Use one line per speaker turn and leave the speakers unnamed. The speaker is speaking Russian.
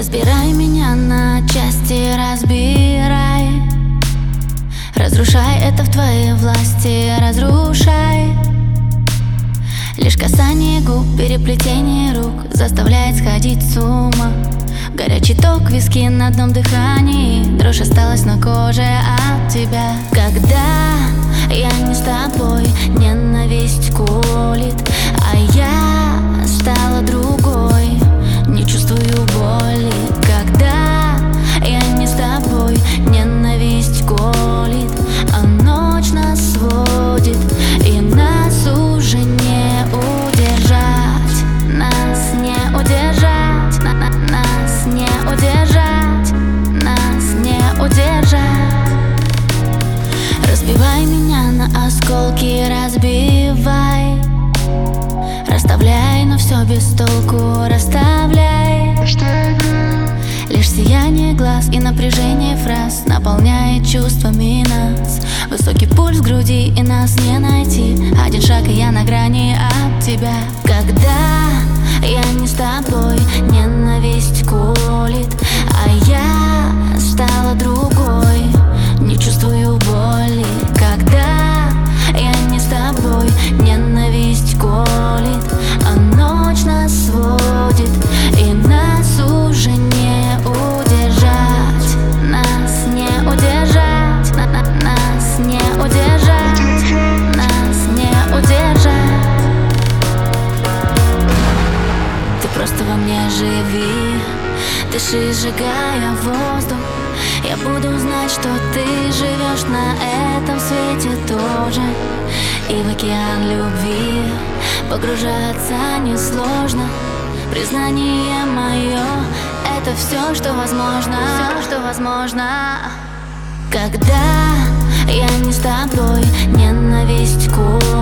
Разбирай меня на части, разбирай. Разрушай это в твоей власти, разрушай. Лишь касание губ, переплетение рук Заставляет сходить с ума. Горячий ток, виски на одном дыхании. Дрожь осталась на коже от тебя. Когда я осколки, разбивай. Расставляй, но все без толку, расставляй. Лишь сияние глаз и напряжение фраз Наполняет чувствами нас. Высокий пульс в груди и нас не найти. Один шаг и я на грани от тебя. Когда я не с тобой, Дыши, сжигая воздух. Я буду знать, что ты живешь на этом свете тоже И в океан любви Погружаться несложно. Признание мое Это все, что возможно. Все, что возможно. Когда я не с тобой Ненависть я